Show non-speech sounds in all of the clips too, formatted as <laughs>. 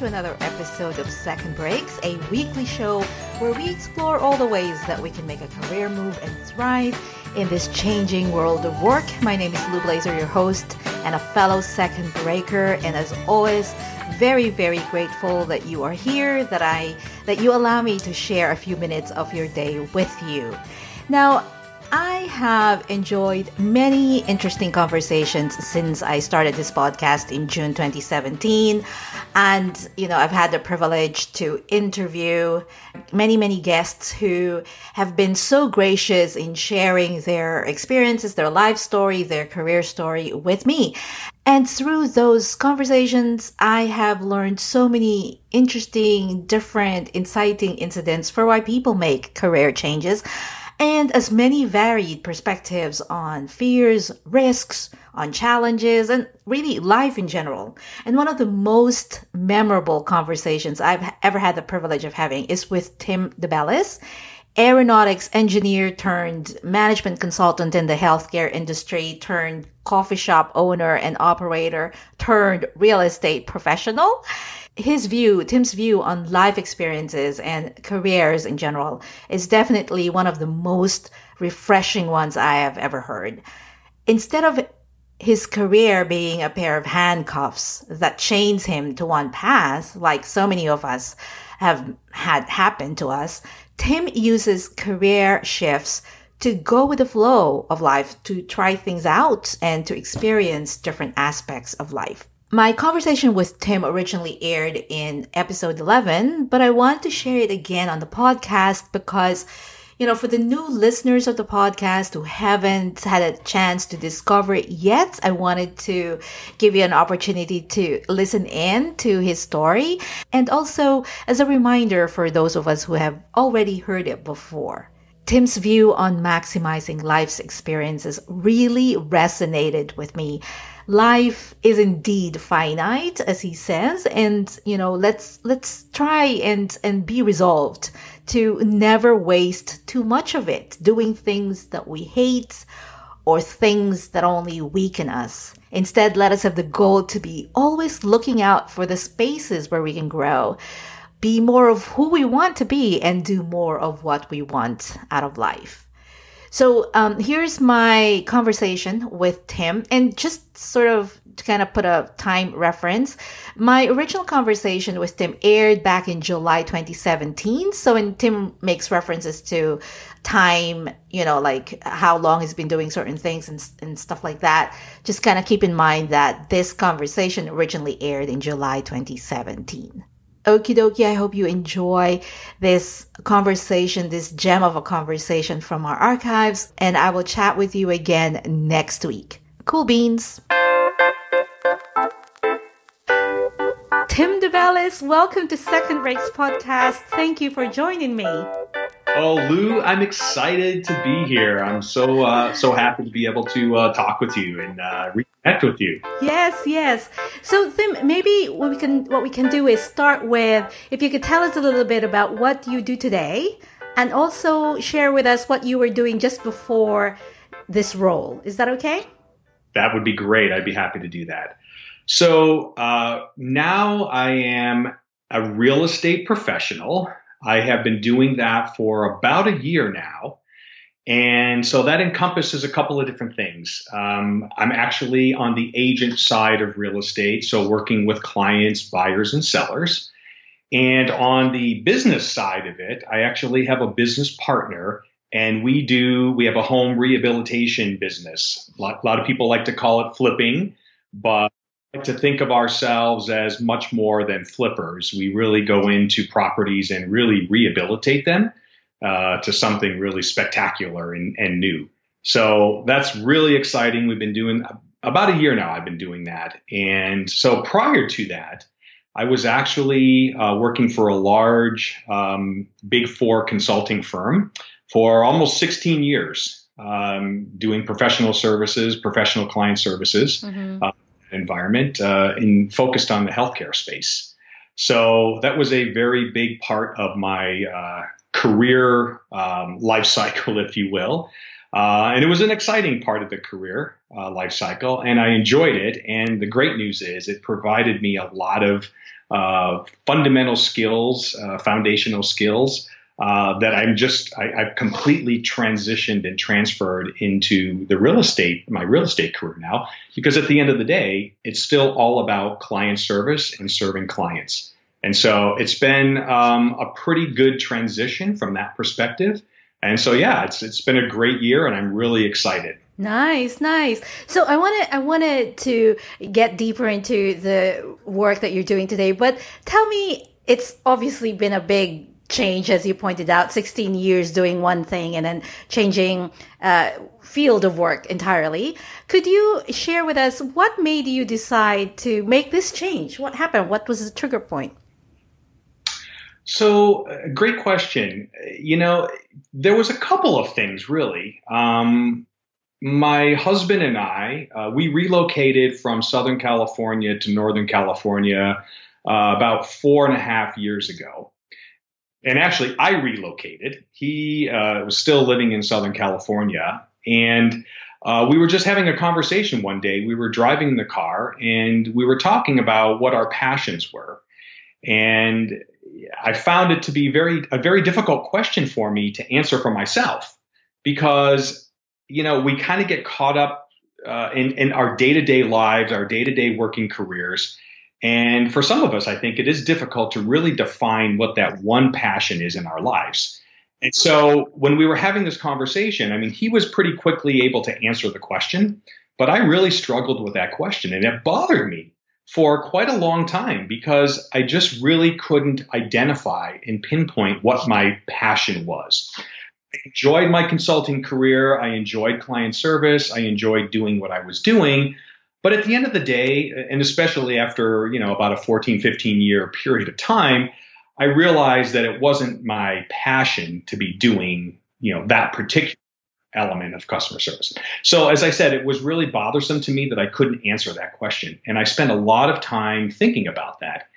to another episode of Second Breaks, a weekly show where we explore all the ways that we can make a career move and thrive in this changing world of work. My name is Lou Blazer, your host and a fellow second breaker. And as always, very, very grateful that you are here, that I that you allow me to share a few minutes of your day with you. Now, I have enjoyed many interesting conversations since I started this podcast in June 2017. And, you know, I've had the privilege to interview many, many guests who have been so gracious in sharing their experiences, their life story, their career story with me. And through those conversations, I have learned so many interesting, different, inciting incidents for why people make career changes and as many varied perspectives on fears, risks, on challenges, and really life in general. And one of the most memorable conversations I've ever had the privilege of having is with Tim DeBellis, aeronautics engineer turned management consultant in the healthcare industry turned coffee shop owner and operator turned real estate professional his view, Tim's view on life experiences and careers in general is definitely one of the most refreshing ones I have ever heard. Instead of his career being a pair of handcuffs that chains him to one path, like so many of us have had happen to us, Tim uses career shifts to go with the flow of life, to try things out and to experience different aspects of life. My conversation with Tim originally aired in episode 11, but I want to share it again on the podcast because, you know, for the new listeners of the podcast who haven't had a chance to discover it yet, I wanted to give you an opportunity to listen in to his story. And also as a reminder for those of us who have already heard it before. Tim's view on maximizing life's experiences really resonated with me life is indeed finite as he says and you know let's let's try and and be resolved to never waste too much of it doing things that we hate or things that only weaken us. Instead let us have the goal to be always looking out for the spaces where we can grow be more of who we want to be and do more of what we want out of life so um, here's my conversation with Tim, and just sort of to kind of put a time reference, my original conversation with Tim aired back in July 2017. So when Tim makes references to time, you know, like how long he's been doing certain things and, and stuff like that, just kind of keep in mind that this conversation originally aired in July 2017. Okie dokie, I hope you enjoy this conversation, this gem of a conversation from our archives, and I will chat with you again next week. Cool beans. Tim DeBellis, welcome to Second Breaks Podcast. Thank you for joining me. Oh, Lou, I'm excited to be here. I'm so uh, so happy to be able to uh, talk with you and uh, reconnect with you. Yes, yes. So, Tim, maybe what we can what we can do is start with if you could tell us a little bit about what you do today, and also share with us what you were doing just before this role. Is that okay? That would be great. I'd be happy to do that. So uh, now I am a real estate professional. I have been doing that for about a year now. And so that encompasses a couple of different things. Um, I'm actually on the agent side of real estate, so working with clients, buyers, and sellers. And on the business side of it, I actually have a business partner, and we do we have a home rehabilitation business. A lot, a lot of people like to call it flipping, but like to think of ourselves as much more than flippers. We really go into properties and really rehabilitate them uh, to something really spectacular and, and, new. So that's really exciting. We've been doing about a year now. I've been doing that, and so prior to that, I was actually uh, working for a large um, Big Four consulting firm for almost 16 years, um, doing professional services, professional client services. Mm-hmm. Uh, environment uh, and focused on the healthcare space. So that was a very big part of my uh, career um, life cycle, <laughs> if you will. Uh, and it was an exciting part of the career uh, life cycle, and I enjoyed it. And the great news is it provided me a lot of uh, fundamental skills, uh, foundational skills uh, that I'm just I, have completely transitioned and transferred into the real estate, my real estate career now. Because at the end of the day, it's still all about client service and serving clients. And so it's been um, a pretty good transition from that perspective. And so yeah, it's it's been a great year, and I'm really excited. Nice, nice. So I wanted I wanted to get deeper into the work that you're doing today, but tell me, it's obviously been a big change, as you pointed out, 16 years doing one thing and then changing uh, field of work entirely. Could you share with us what made you decide to make this change? What happened? What was the trigger point? So, uh, great question. You know, there was a couple of things really. Um, my husband and I, uh, we relocated from Southern California to Northern California uh, about four and a half years ago and actually, I relocated. He uh, was still living in Southern California, and uh, we were just having a conversation one day. We were driving in the car, and we were talking about what our passions were. And I found it to be very a very difficult question for me to answer for myself because you know we kind of get caught up uh, in in our day to day lives, our day to day working careers and for some of us, I think it is difficult to really define what that one passion is in our lives. And so when we were having this conversation, I mean, he was pretty quickly able to answer the question, but I really struggled with that question and it bothered me for quite a long time because I just really couldn't identify and pinpoint what my passion was. I enjoyed my consulting career. I enjoyed client service. I enjoyed doing what I was doing. But at the end of the day, and especially after, you know, about a 14, 15 year period of time, I realized that it wasn't my passion to be doing, you know, that particular element of customer service. So as I said, it was really bothersome to me that I couldn't answer that question. And I spent a lot of time thinking about that.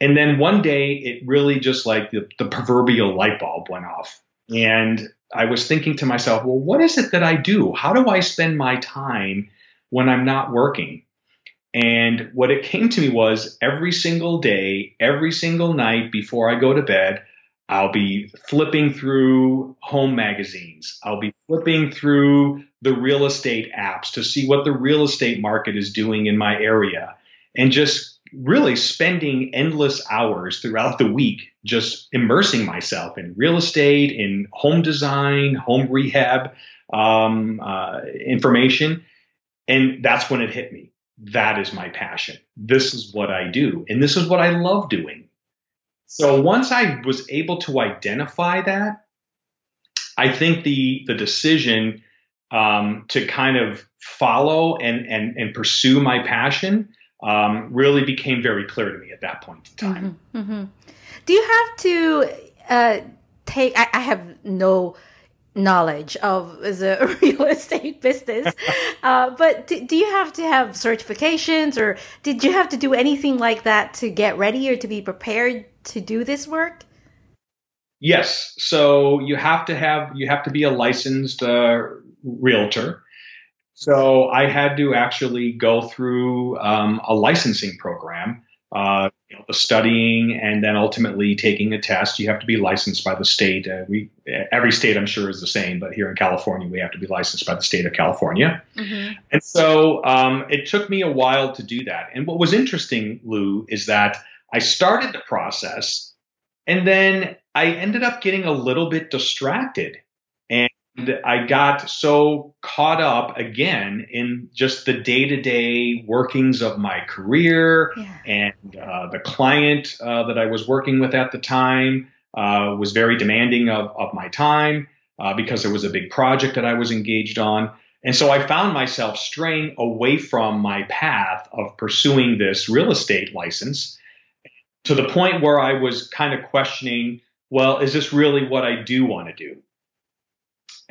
And then one day it really just like the, the proverbial light bulb went off. And I was thinking to myself, well, what is it that I do? How do I spend my time when I'm not working. And what it came to me was every single day, every single night before I go to bed, I'll be flipping through home magazines. I'll be flipping through the real estate apps to see what the real estate market is doing in my area and just really spending endless hours throughout the week just immersing myself in real estate, in home design, home rehab um, uh, information. And that's when it hit me. That is my passion. This is what I do. And this is what I love doing. So once I was able to identify that, I think the the decision um, to kind of follow and and and pursue my passion um, really became very clear to me at that point in time. Mm-hmm, mm-hmm. Do you have to uh, take? I, I have no knowledge of the <laughs> real estate business. <laughs> uh, but do, do, you have to have certifications or did you have to do anything like that to get ready or to be prepared to do this work? Yes. So you have to have, you have to be a licensed uh, realtor. So I had to actually go through um, a licensing program uh, you know, the studying and then ultimately taking a test. You have to be licensed by the state. Uh, we every state I'm sure is the same, but here in California we have to be licensed by the state of California. Mm-hmm. And so um, it took me a while to do that. And what was interesting, Lou, is that I started the process, and then I ended up getting a little bit distracted. I got so caught up again in just the day to day workings of my career yeah. and uh, the client uh, that I was working with at the time uh, was very demanding of, of my time uh, because there was a big project that I was engaged on. And so I found myself straying away from my path of pursuing this real estate license to the point where I was kind of questioning, well, is this really what I do want to do?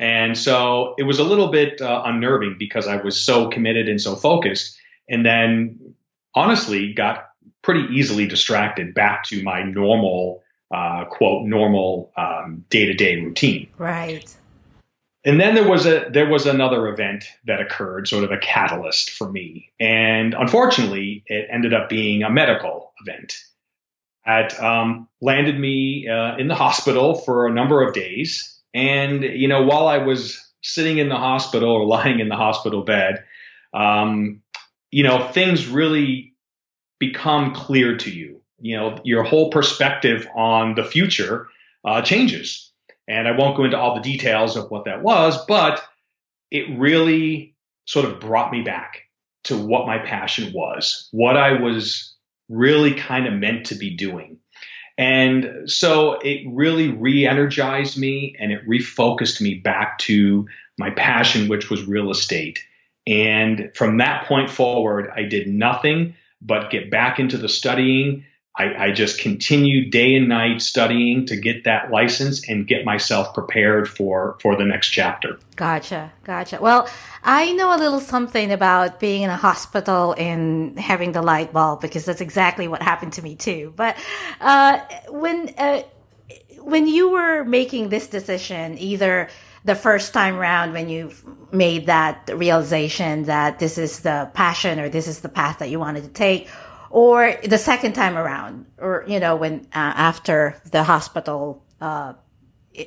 And so it was a little bit uh, unnerving because I was so committed and so focused. And then honestly got pretty easily distracted back to my normal, uh, quote, normal day to day routine. Right. and then there was a there was another event that occurred, sort of a catalyst for me, and unfortunately, it ended up being a medical event. It um, landed me uh, in the hospital for a number of days, and you know, while I was sitting in the hospital or lying in the hospital bed, um, you know, things really become clear to you. You know, your whole perspective on the future uh, changes and I won't go into all the details of what that was, but it really sort of brought me back to what my passion was, what I was really kind of meant to be doing. And so it really re energized me and it refocused me back to my passion, which was real estate. And from that point forward, I did nothing but get back into the studying I, I, just continued day and night studying to get that license and get myself prepared for for the next chapter. Gotcha, gotcha. Well, I know a little something about being in a hospital and having the light bulb because that's exactly what happened to me too. But uh, when uh, when you were making this decision, either the first time round when you made that realization that this is the passion or this is the path that you wanted to take or the second time around, or you know, when uh, after the hospital uh,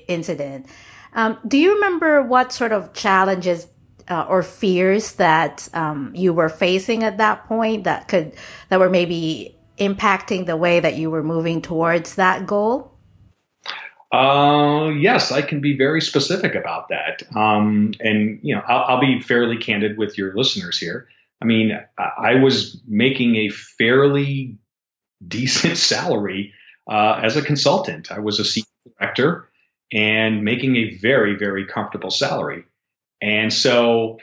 incident. Um, do you remember what sort of challenges uh, or fears that um, you were facing at that point that could that were maybe impacting the way that you were moving towards that goal? Uh, yes, I can be very specific about that. Um, and you know, I'll, I'll, be fairly candid with your listeners here. I mean, I was making a fairly decent <laughs> salary uh, as a consultant. I was a senior director and making a very, very comfortable salary. And so,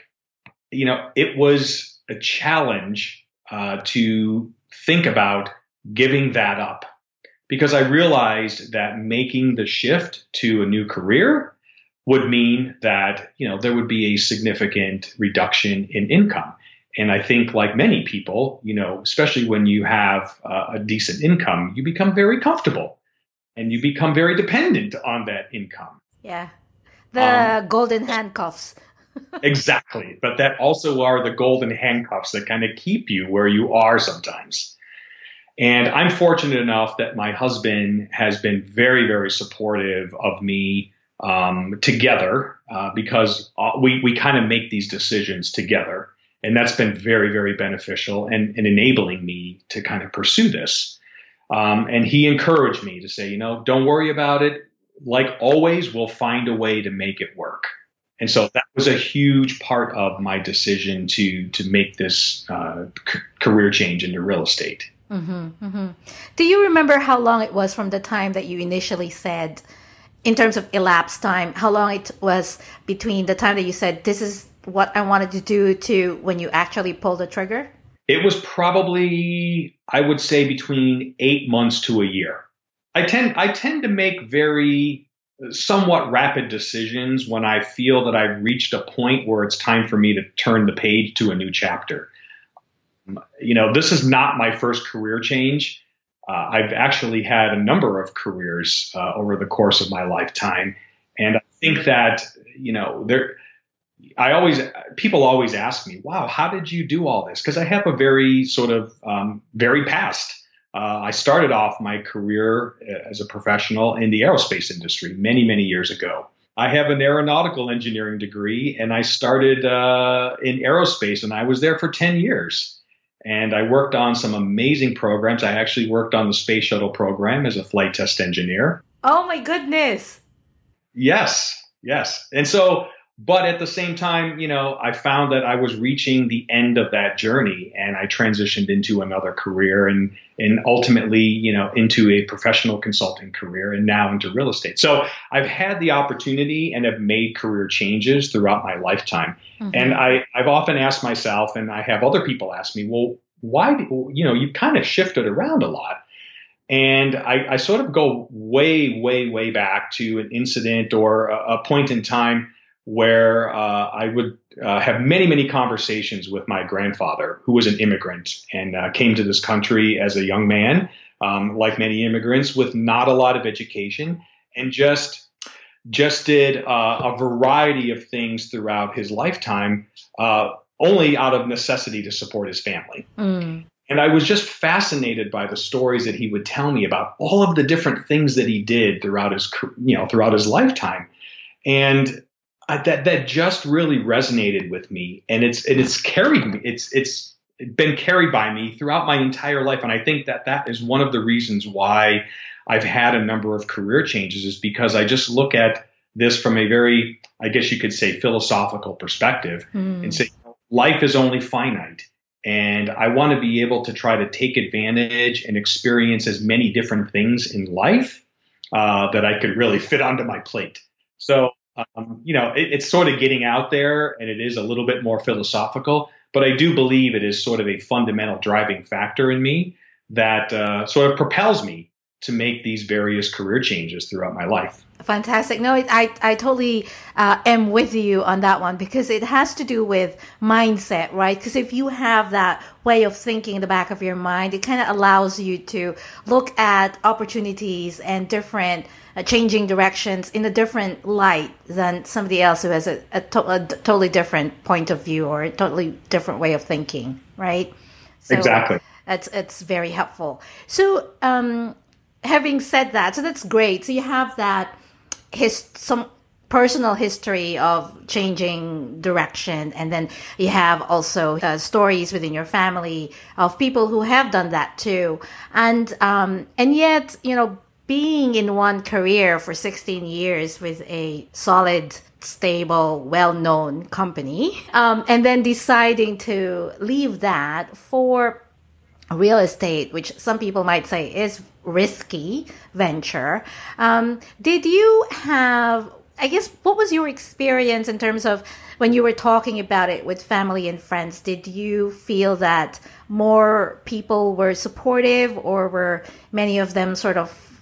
you know, it was a challenge uh, to think about giving that up because I realized that making the shift to a new career would mean that, you know, there would be a significant reduction in income. And I think, like many people, you know, especially when you have uh, a decent income, you become very comfortable and you become very dependent on that income. Yeah. The um, golden handcuffs. <laughs> exactly. But that also are the golden handcuffs that kind of keep you where you are sometimes. And I'm fortunate enough that my husband has been very, very supportive of me um, together uh, because uh, we, we kind of make these decisions together. And that's been very, very beneficial and, and enabling me to kind of pursue this. Um, and he encouraged me to say, you know, don't worry about it. Like always, we'll find a way to make it work. And so that was a huge part of my decision to to make this uh, c- career change into real estate. Mm-hmm, mm-hmm. Do you remember how long it was from the time that you initially said, in terms of elapsed time, how long it was between the time that you said this is what I wanted to do to when you actually pull the trigger? It was probably, I would say, between eight months to a year. I tend, I tend to make very somewhat rapid decisions when I feel that I've reached a point where it's time for me to turn the page to a new chapter. You know, this is not my first career change. Uh, I've actually had a number of careers uh, over the course of my lifetime, and I think that you know there I always people always ask me, "Wow, how did you do all this?" Because I have a very sort of um, very past. Uh, I started off my career uh, as a professional in the aerospace industry many many years ago. I have an aeronautical engineering degree, and I started uh, in aerospace, and I was there for ten years. And I worked on some amazing programs. I actually worked on the space shuttle program as a flight test engineer. Oh my goodness! Yes, yes. And so but at the same time, you know, I found that I was reaching the end of that journey and I transitioned into another career and, and ultimately, you know, into a professional consulting career and now into real estate. So I've had the opportunity and have made career changes throughout my lifetime. Mm-hmm. And I, I've often asked myself, and I have other people ask me, well, why, you know, you've kind of shifted around a lot. And I, I, sort of go way, way, way back to an incident or a, a point in time where uh, I would uh, have many, many conversations with my grandfather, who was an immigrant and uh, came to this country as a young man, um, like many immigrants, with not a lot of education and just just did uh, a variety of things throughout his lifetime, uh, only out of necessity to support his family. Mm. And I was just fascinated by the stories that he would tell me about all of the different things that he did throughout his, you know, throughout his lifetime. And that that just really resonated with me, and it's and it's carried me. It's it's been carried by me throughout my entire life, and I think that that is one of the reasons why I've had a number of career changes is because I just look at this from a very, I guess you could say, philosophical perspective mm. and say life is only finite. And I want to be able to try to take advantage and experience as many different things in life uh, that I could really fit onto my plate. So, um, you know, it, it's sort of getting out there and it is a little bit more philosophical, but I do believe it is sort of a fundamental driving factor in me that uh, sort of propels me to make these various career changes throughout my life. Fantastic. No, I, I totally uh, am with you on that one because it has to do with mindset, right? Because if you have that way of thinking in the back of your mind, it kind of allows you to look at opportunities and different uh, changing directions in a different light than somebody else who has a, a, to- a, totally different point of view or a totally different way of thinking, right? So exactly. It's, it's very helpful. So, um, having said that, so that's great. So you have that his some personal history of changing direction and then you have also uh, stories within your family of people who have done that too and um, and yet you know being in one career for 16 years with a solid stable well-known company um, and then deciding to leave that for real estate which some people might say is risky venture. Um, did you have, I guess, what was your experience in terms of when you were talking about it with family and friends? Did you feel that more people were supportive or were many of them sort of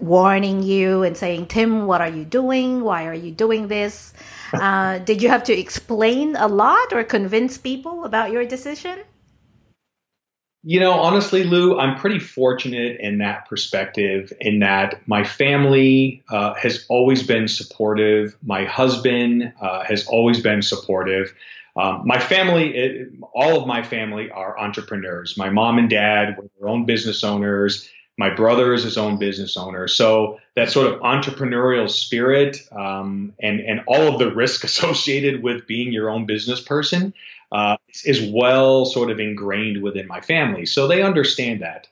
warning you and saying, Tim, what are you doing? Why are you doing this? <laughs> Uh, did you have to explain a lot or convince people about your decision? You know, honestly, Lou, I'm pretty fortunate in that perspective, in that my family uh, has always been supportive. My husband uh, has always been supportive. Um, my family, it, all of my family are entrepreneurs. My mom and dad were their own business owners. My brother is his own business owner. So that sort of entrepreneurial spirit um, and and all of the risk <laughs> associated with being your own business person uh, is well sort of ingrained within my family. So they understand that.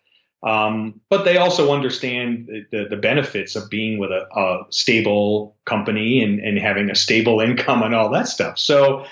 Um, but they also understand the, the, benefits of being with a, a stable company and, and, having a stable <laughs> income and all that stuff. So,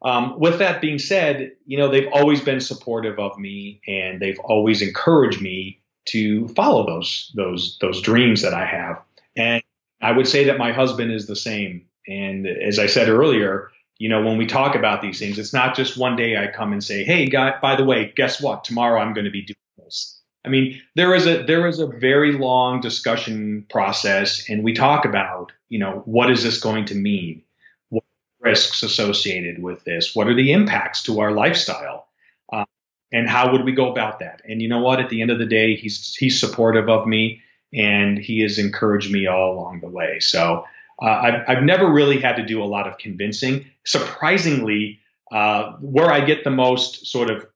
um, with that being said, you know, they've always been supportive of me and they've always encouraged me to follow those, those, those dreams that I have. And I would say that my husband is the same. And as I said earlier, you know, when we talk about these things, it's not just one day I come and say, "Hey, by the way, guess what? Tomorrow I'm going to be doing this." I mean, there is a there is a very long discussion process, and we talk about, you know, what is this going to mean? What risks associated with this? What are the impacts to our lifestyle? Uh, and how would we go about that? And you know what? At the end of the day, he's he's supportive of me, and he has encouraged me all along the way. So uh, I've, I've never really had to do a lot of convincing. Surprisingly, uh, where I get the most sort of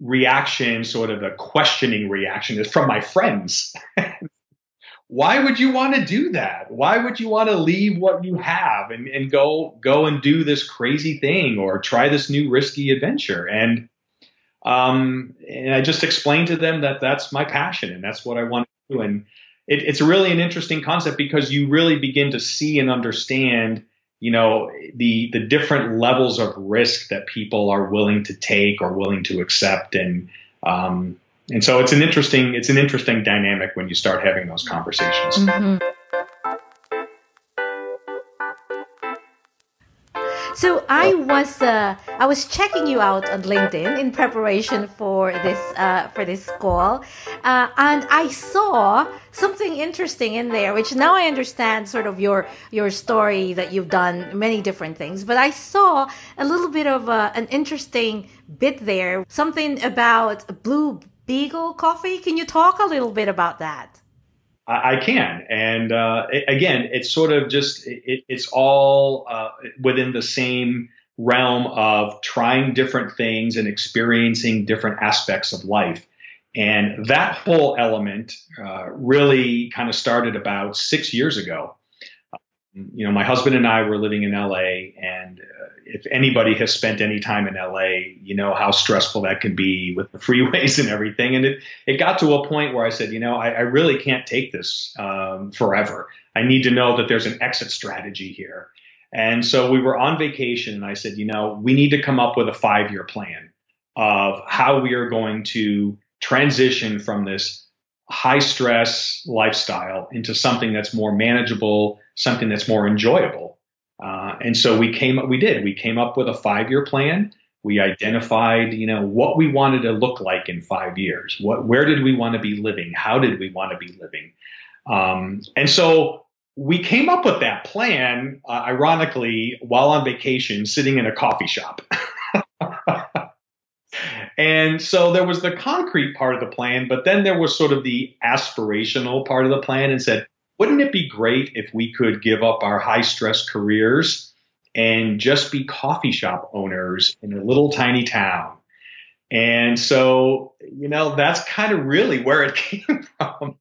reaction, sort of a questioning reaction, is from my friends. <laughs> Why would you want to do that? Why would you want to leave what you have and, and go go and do this crazy thing or try this new risky adventure? And um, and I just explained to them that that's my passion and that's what I want to do. And it, it's really an interesting concept because you really begin to see and understand you know the the different levels of risk that people are willing to take or willing to accept and um, and so it's an interesting it's an interesting dynamic when you start having those conversations mm-hmm. So I was uh, I was checking you out on LinkedIn in preparation for this uh, for this call, uh, and I saw something interesting in there, which now I understand sort of your your story that you've done many different things. But I saw a little bit of uh, an interesting bit there, something about Blue Beagle coffee. Can you talk a little bit about that? I, I can. And uh, it, again, it's sort of just it, it's all uh, within the same realm of trying different things and experiencing different aspects of life. And that whole element uh, really kind of started about six years ago. You know, my husband and I were living in LA, and if anybody has spent any time in LA, you know how stressful that can be with the freeways and everything. And it, it got to a point where I said, you know, I, I really can't take this um, forever. I need to know that there's an exit strategy here. And so we were on vacation, and I said, you know, we need to come up with a five year plan of how we are going to transition from this high stress lifestyle into something that's more manageable, something that's more enjoyable. And so we came up, we did, we came up with a five year plan. We identified, you know, what we wanted to look like in five years. What, where did we want to be living? How did we want to be living? Um, and so we came up with that plan, uh, ironically, while on vacation, sitting in a coffee shop. <laughs> and so there was the concrete part of the plan, but then there was sort of the aspirational part of the plan and said, wouldn't it be great if we could give up our high stress careers and just be coffee shop owners in a little tiny town? And so, you know, that's kind of really where it <laughs> came from.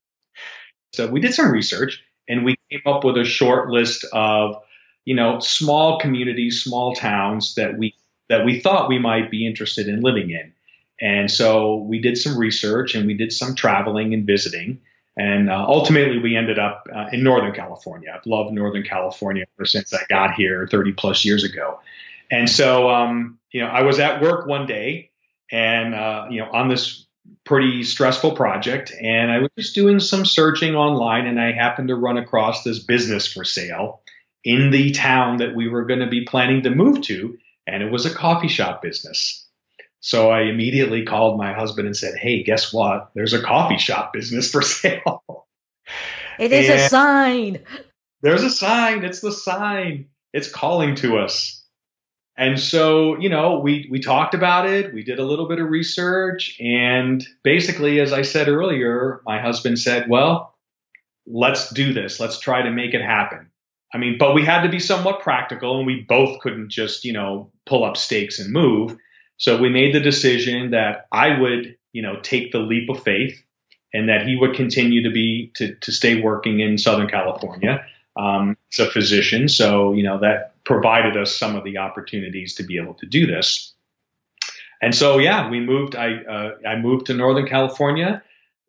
So we did some research and we came up with a short list of you know small communities small towns that we that we thought we might be interested in living in and so we did some research and we did some traveling and visiting and uh, ultimately we ended up uh, in northern california i've loved northern california ever since i got here 30 plus years ago and so um, you know i was at work one day and uh, you know on this pretty stressful project. And I was just doing some searching online and I happened to run across this business for sale in the town that we were going to be planning to move to. And it was a coffee shop business. So I immediately called my husband and said, Hey, guess what? There's a coffee shop business for <laughs> sale. It is and a sign. There's a sign. It's the sign. It's calling to us. And so, you know, we, we talked about it. We did a little bit of research. And basically, as I said earlier, my husband said, well, let's do this. Let's try to make it happen. I mean, but we had to be somewhat practical and we both couldn't just, you know, pull up stakes and move. So we made the decision that I would, you know, take the leap of faith and that he would continue to be, to, to stay working in Southern California um, as a physician. So, you know, that provided us some of the opportunities to be able to do this. And so, yeah, we moved. I uh, I moved to Northern California,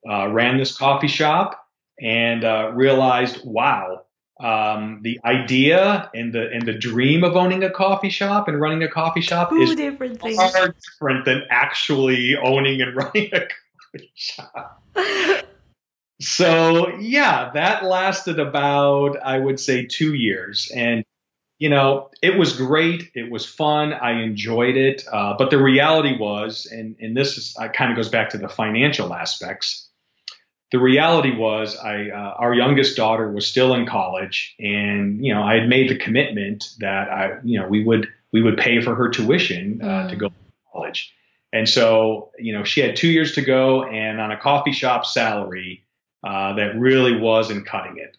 uh, ran this coffee shop, and uh, realized, wow, um, the idea and the and the dream of owning a coffee shop and running a coffee shop Two is different things. far different than actually owning and <laughs> running a coffee shop. so yeah, that lasted about I would say two years, and you know, it was great. It was fun. I enjoyed it. Uh, but the reality was, and, and this is, uh, kind of goes back to the financial aspects. The reality was, I, uh, our youngest daughter was still in college, and you know, I had made the commitment that I, you know, we would we would pay for her tuition uh, mm. to go to college. And so, you know, she had two years to go, and on a coffee shop salary, uh, that really wasn't cutting it.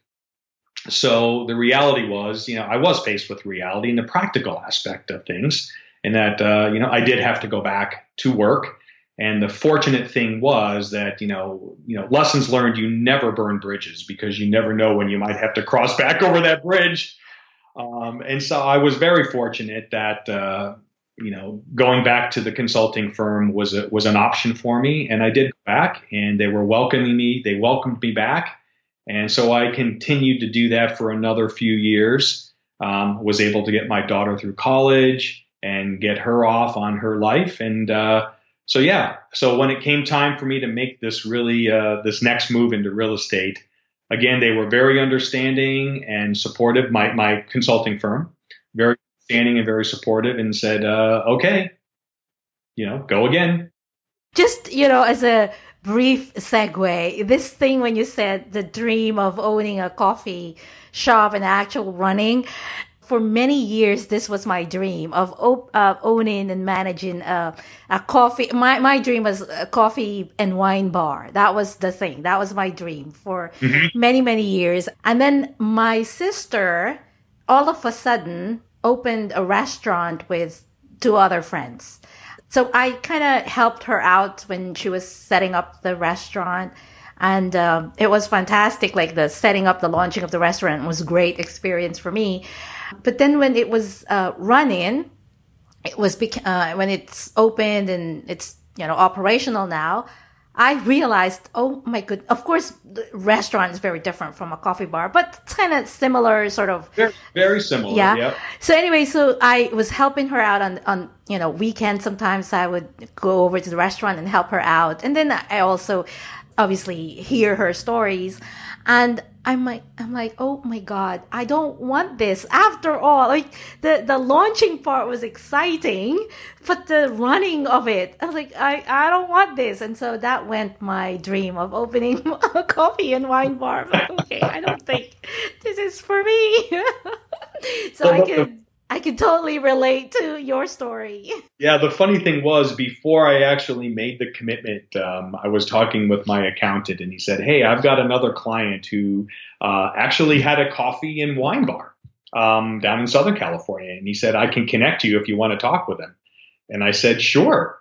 So the reality was, you know, I was faced with reality and the practical aspect of things, and that uh, you know I did have to go back to work. And the fortunate thing was that you know, you know, lessons learned: you never burn bridges because you never know when you might have to cross <laughs> back over that bridge. Um, and so I was very fortunate that uh, you know going back to the consulting firm was a, was an option for me, and I did go back, and they were welcoming me. They welcomed me back and so I continued to do that for another few years. Um, was able to get my daughter through college and get her off on her life. And uh, so, yeah. So when it came time for me to make this really uh, this next move into real estate, again, they were very understanding and supportive. My my consulting firm, very understanding and very supportive, and said, uh, "Okay, you know, go again." Just you know, as a brief segue. This thing when you said the dream of owning a coffee shop and actual running, for many years, this was my dream of op- uh, owning and managing a, a coffee. My, my dream was a coffee and wine bar. That was the thing. That was my dream for mm-hmm. many, many years. And then my sister, all of a sudden, opened a restaurant with two other friends. So I kind of helped her out when she was setting up the restaurant and um, it was fantastic like the setting up the launching of the restaurant was great experience for me but then when it was uh, running it was bec- uh, when it's opened and it's you know operational now I realized, oh my good. Of course, the restaurant is very different from a coffee bar, but it's kind of similar, sort of. Very, very similar. Yeah. Yep. So anyway, so I was helping her out on on you know weekends. Sometimes I would go over to the restaurant and help her out, and then I also obviously hear her stories and I'm like, I'm like, oh my god, I don't want this. After all, like the the launching part was exciting, but the running of it, I was like, I I don't want this. And so that went my dream of opening <laughs> a coffee and wine bar. <laughs> Like, okay, I don't think this is for me. <laughs> so I could I can totally relate to your story. Yeah, the funny thing was, before I actually made the commitment, um, I was talking with my accountant, and he said, "Hey, I've got another client who uh, actually had a coffee and wine bar um, down in Southern California, and he said I can connect you if you want to talk with him." And I said, "Sure."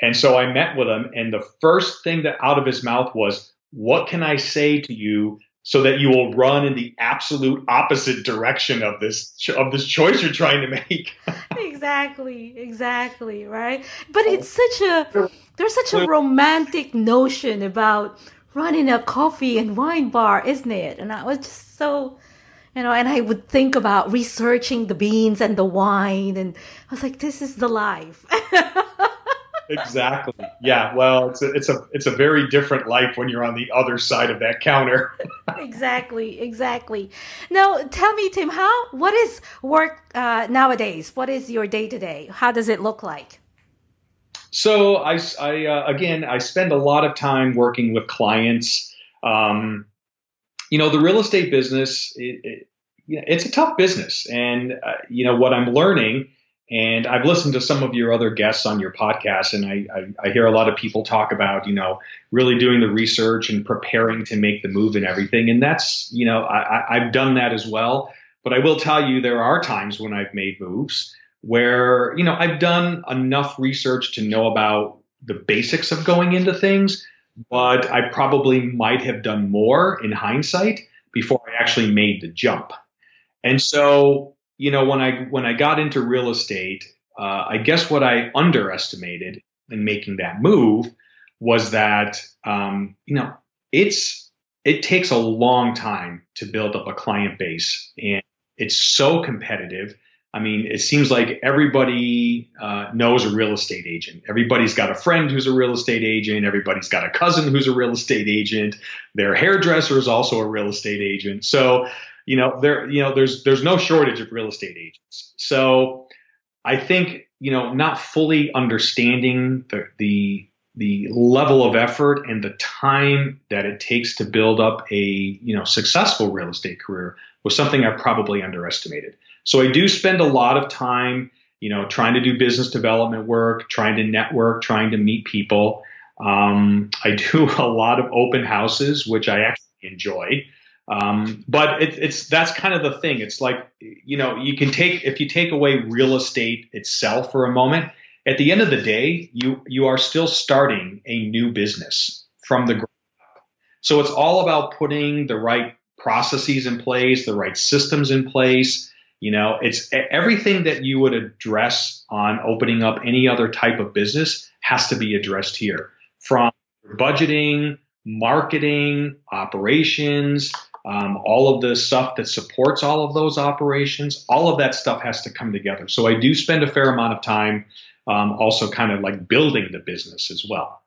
And so I met with him, and the first thing that out of his mouth was, "What can I say to you so that you will run in the absolute opposite direction of this of this choice you're trying to make. <laughs> exactly, exactly, right? But it's such a there's such a romantic notion about running a coffee and wine bar, isn't it? And I was just so you know, and I would think about researching the beans and the wine and I was like this is the life. <laughs> exactly. Yeah. Well, it's a, it's a it's a very different life when you're on the other side of that counter. <laughs> exactly. Exactly. Now, tell me, Tim, how what is work uh, nowadays? What is your day to day? How does it look like? So I, I uh, again, I spend a lot of time working with clients. Um, you know, the real estate business, it, it, it's a tough business, and uh, you know what I'm learning and I've listened to some of your other guests on your podcast, and I, I, I, hear a lot of people talk about, you know, really doing the research and preparing to make the move and everything. And that's, you know, I, I've done that as well. But I will tell you, there are times when I've made moves where, you know, I've done enough research to know about the basics of going into things, but I probably might have done more in hindsight before I actually made the jump. And so you know, when I when I got into real estate, uh, I guess what I underestimated in making that move was that um, you know it's it takes a long time to build up a client base, and it's so competitive. I mean, it seems like everybody uh, knows a real estate agent. Everybody's got a friend who's a real estate agent. Everybody's got a cousin who's a real estate agent. Their hairdresser is also a real estate agent. So you know there you know there's there's no shortage of real estate agents so i think you know not fully understanding the the the level of effort and the time that it takes to build up a you know successful real estate career was something I probably underestimated. So I do spend a lot of time, you know, trying to do business development work, trying to network, trying to meet people. Um, I do <laughs> a lot of open houses, which I actually enjoy. Um, but it, it's that's kind of the thing. It's like you know you can take if you take away real estate itself for a moment. At the end of the day, you you are still starting a new business from the ground up. So it's all about putting the right processes in place, the right systems in place. You know, it's everything that you would address on opening up any other type of business has to be addressed here from budgeting, marketing, operations, um, all of the stuff that supports all of those operations, all of that stuff has to come together. So I do spend a fair amount of time um, also kind of like building the business as well.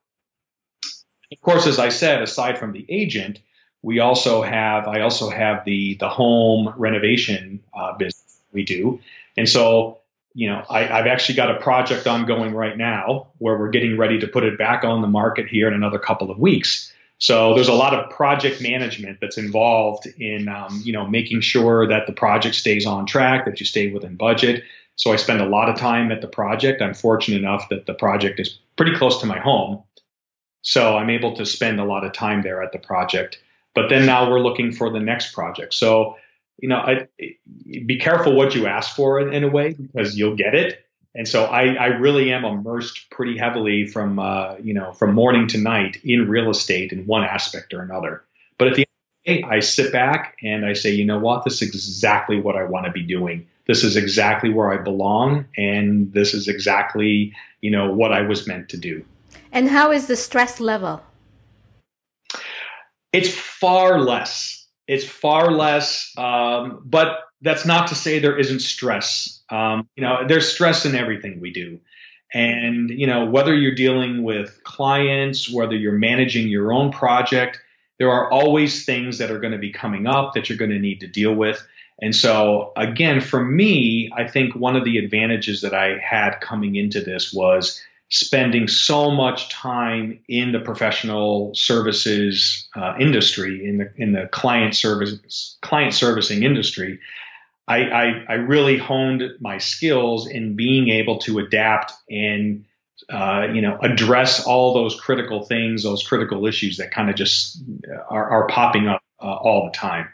Of course, as I said, aside from the agent, we also have I also have the the home renovation uh, business we do, and so you know I, I've actually got a project ongoing right now where we're getting ready to put it back on the market here in another couple of weeks. So there's a lot of project management that's involved in, um, you know, making sure that the project stays on track, that you stay within budget. So I spend a lot of time at the project. I'm fortunate enough that the project is pretty close to my home. So I'm able to spend a lot of time there at the project. But then now we're looking for the next project. So, you know, I, be careful what you ask for in, in a way because you'll get it. And so I, I really am immersed pretty heavily from, uh, you know, from morning to night in real estate in one aspect or another. But at the end of the day, I sit back and I say, you know what, this is exactly what I want to be doing. This is exactly where I belong. And this is exactly, you know, what I was meant to do. And how is the stress level? It's far less. It's far less. Um, but that's not to say there isn't stress. Um, you know, there's stress in everything we do. And, you know, whether you're dealing with clients, whether you're managing your own project, there are always things that are going to be coming up that you're going to need to deal with. And so, again, for me, I think one of the advantages that I had coming into this was spending so much time in the professional services uh, industry, in the in the client service client servicing industry. I, I, I really honed my skills in being able to adapt and uh, you know address all those critical things, those critical issues that kind of just are, are popping up uh, all the time.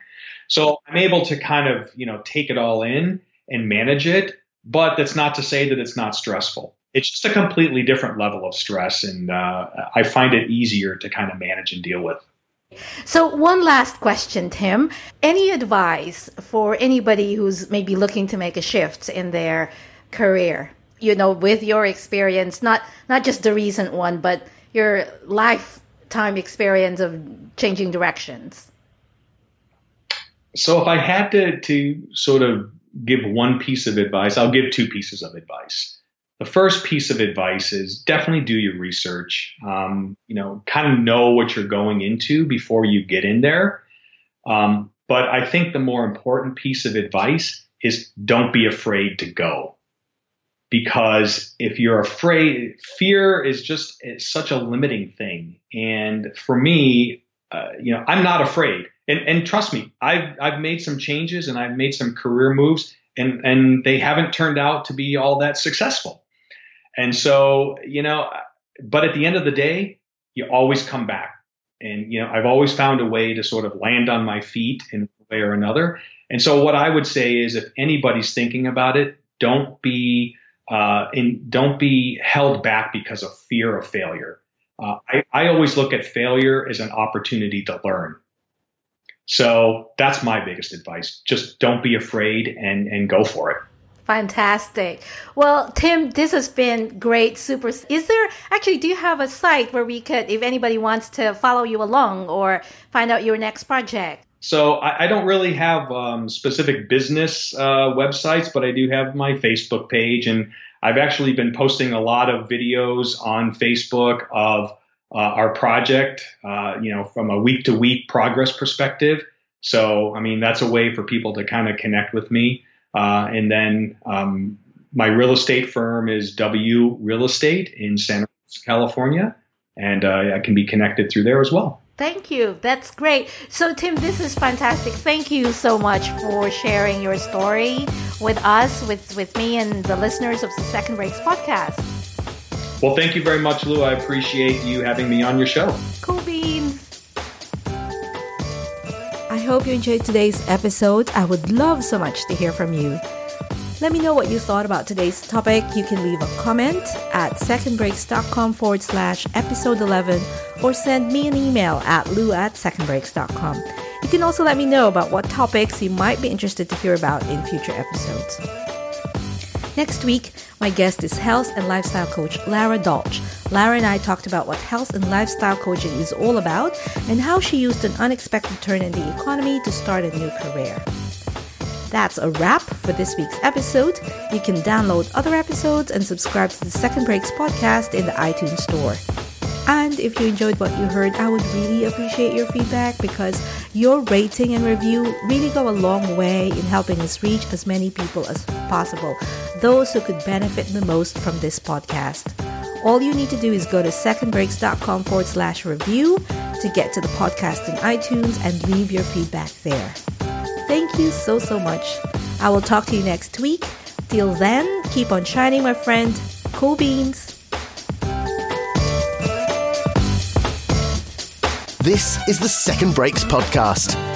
So I'm able to kind of you know take it all in and manage it, but that's not to say that it's not stressful it's just a completely different level of stress, and uh, I find it easier to kind of manage and deal with. So, one last question, Tim. Any advice for anybody who's maybe looking to make a shift in their career? You know, with your experience, not not just the recent one, but your lifetime experience of changing directions. So, if I had to to sort of give one piece of advice, I'll give two pieces of advice the first piece of advice is definitely do your research. Um, you know, kind of know what you're going into before you get in there. Um, but I think the more important piece of advice is don't be afraid to go. Because if you're afraid, fear is just such a limiting thing. And for me, uh, you know, I'm not afraid. And, and trust me, I've, I've made some changes and I've made some career moves and, and they haven't turned out to be all that successful. And so, you know, but at the end of the day, you always come back. And, you know, I've always found a way to sort of land on my feet in a way or another. And so what I would say is if anybody's thinking about it, don't be, uh, in, don't be held back because of fear of failure. Uh, I, I always look at failure as an opportunity to learn. So that's my biggest advice. Just don't be afraid and, and go for it. Fantastic. Well, Tim, this has been great. Super. Is there actually, do you have a site where we could, if anybody wants to follow you along or find out your next project? So I, I don't really have um, specific business uh, websites, but I do have my Facebook page, and I've actually been posting a lot of videos on Facebook of uh, our project, uh, you know, from a week to week progress perspective. So, I mean, that's a way for people to kind of connect with me. Uh, and then um, my real estate firm is W Real Estate in Santa Rosa, California, and uh, I can be connected through there as well. Thank you. That's great. So, Tim, this is fantastic. Thank you so much for sharing your story with us, with, with me, and the listeners of the Second Breaks podcast. Well, thank you very much, Lou. I appreciate you having me on your show. Cool hope you enjoyed today's episode. I would love so much to hear from you. Let me know what you thought about today's topic. You can leave a comment at secondbreaks.com forward slash episode 11 or send me an email at lou at secondbreaks.com. You can also let me know about what topics you might be interested to hear about in future episodes. Next week, my guest is health and lifestyle coach Lara Dolch. Lara and I talked about what health and lifestyle coaching is all about and how she used an unexpected turn in the economy to start a new career. That's a wrap for this week's episode. You can download other episodes and subscribe to the Second Breaks podcast in the iTunes Store. And if you enjoyed what you heard, I would really appreciate your feedback because your rating and review really go a long way in helping us reach as many people as possible, those who could benefit the most from this podcast. All you need to do is go to secondbreaks.com forward slash review to get to the podcast in iTunes and leave your feedback there. Thank you so, so much. I will talk to you next week. Till then, keep on shining, my friend. Cool beans. This is the Second Breaks Podcast.